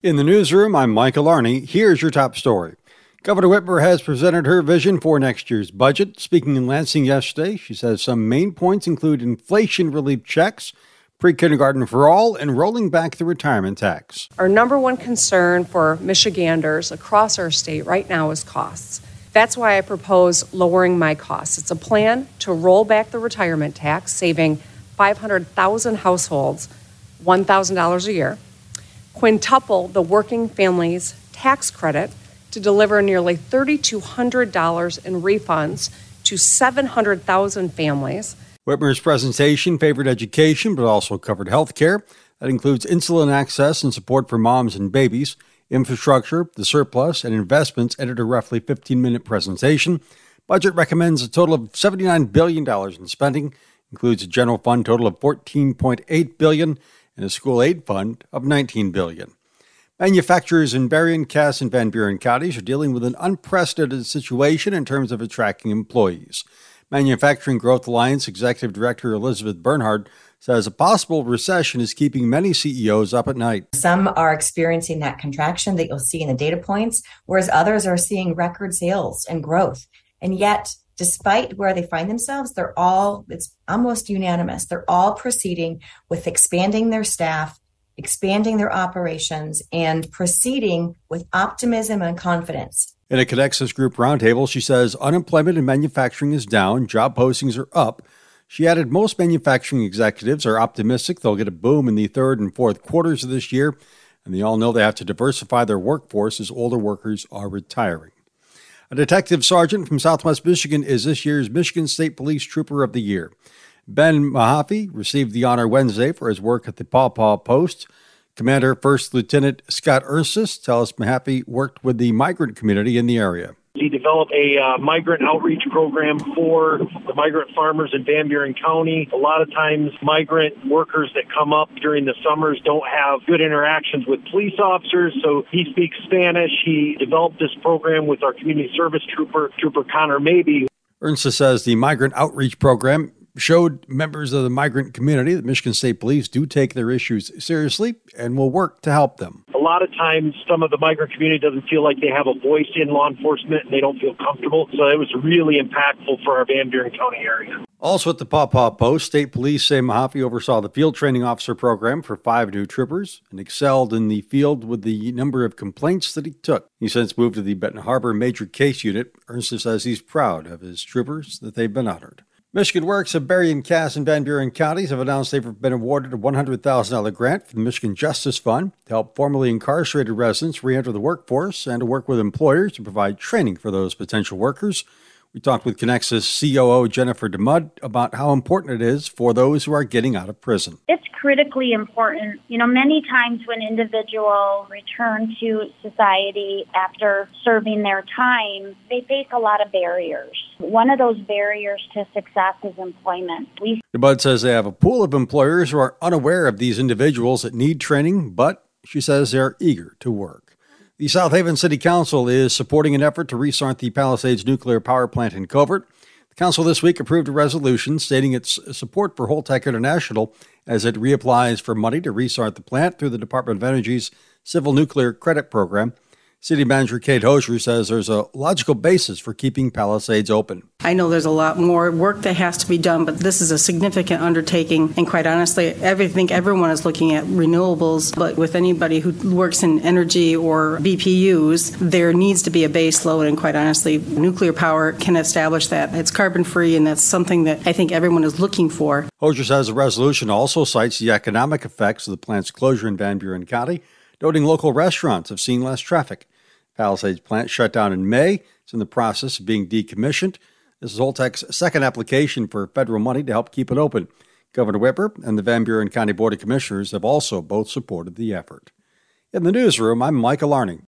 In the newsroom, I'm Michael Arney. Here's your top story. Governor Whitmer has presented her vision for next year's budget. Speaking in Lansing yesterday, she says some main points include inflation relief checks, pre kindergarten for all, and rolling back the retirement tax. Our number one concern for Michiganders across our state right now is costs. That's why I propose lowering MI costs. It's a plan to roll back the retirement tax, saving 500,000 households $1,000 a year quintuple the working families tax credit to deliver nearly $3,200 in refunds to 700,000 families. Whitmer's presentation favored education but also covered health care. That includes insulin access and support for moms and babies, infrastructure, the surplus, and investments entered a roughly 15 minute presentation. Budget recommends a total of $79 billion in spending, includes a general fund total of $14.8 billion and a school aid fund of 19 billion. Manufacturers in Berrien, Cass, and Van Buren counties are dealing with an unprecedented situation in terms of attracting employees. Manufacturing Growth Alliance Executive Director Elizabeth Bernhard says a possible recession is keeping many CEOs up at night. Some are experiencing that contraction that you'll see in the data points, whereas others are seeing record sales and growth. And yet, despite where they find themselves, they're all, it's almost unanimous. They're all proceeding with expanding their staff, expanding their operations, and proceeding with optimism and confidence. In a Kinexus Group roundtable, she says unemployment in manufacturing is down, job postings are up. She added most manufacturing executives are optimistic they'll get a boom in the third and fourth quarters of this year, and they all know they have to diversify their workforce as older workers are retiring. A detective sergeant from Southwest Michigan is this year's Michigan State Police Trooper of the Year. Ben Mahaffey received the honor Wednesday for his work at the Paw Paw Post. Commander First Lieutenant Scott Ernstis tells Mahaffey worked with the migrant community in the area. He developed a uh, migrant outreach program for the migrant farmers in Van Buren County. A lot of times, migrant workers that come up during the summers don't have good interactions with police officers, so he speaks Spanish. He developed this program with our community service trooper, Trooper Connor Maybe. Ernst says the migrant outreach program showed members of the migrant community that Michigan State Police do take their issues seriously and will work to help them. A lot of times, some of the migrant community doesn't feel like they have a voice in law enforcement and they don't feel comfortable. So it was really impactful for our Van Buren County area. Also at the Paw Paw Post, State Police say Mahaffey oversaw the field training officer program for five new troopers and excelled in the field with the number of complaints that he took. He since moved to the Benton Harbor Major Case Unit. Ernst says he's proud of his troopers that they've been honored. Michigan Works of Berrien, and Cass, and Van Buren counties have announced they've been awarded a $100,000 grant from the Michigan Justice Fund to help formerly incarcerated residents reenter the workforce and to work with employers to provide training for those potential workers. We talked with Kinexus COO Jennifer DeMudd about how important it is for those who are getting out of prison. It's critically important. You know, many times when individuals return to society after serving their time, they face a lot of barriers. One of those barriers to success is employment. We- DeMudd says they have a pool of employers who are unaware of these individuals that need training, but she says they're eager to work. The South Haven City Council is supporting an effort to restart the Palisades nuclear power plant in Covert. The council this week approved a resolution stating its support for Holtec International as it reapplies for money to restart the plant through the Department of Energy's Civil Nuclear Credit Program. City Manager Kate Hosier says there's a logical basis for keeping Palisades open. I know there's a lot more work that has to be done, but this is a significant undertaking. And quite honestly, I think everyone is looking at renewables, but with anybody who works in energy or BPUs, there needs to be a base load. And quite honestly, nuclear power can establish that. It's carbon free, and that's something that I think everyone is looking for. Hosier says the resolution also cites the economic effects of the plant's closure in Van Buren County noting local restaurants have seen less traffic. Palisades plant shut down in May. It's in the process of being decommissioned. This is Holtec's second application for federal money to help keep it open. Governor Whitmer and the Van Buren County Board of Commissioners have also both supported the effort. In the newsroom, I'm Michael Arning.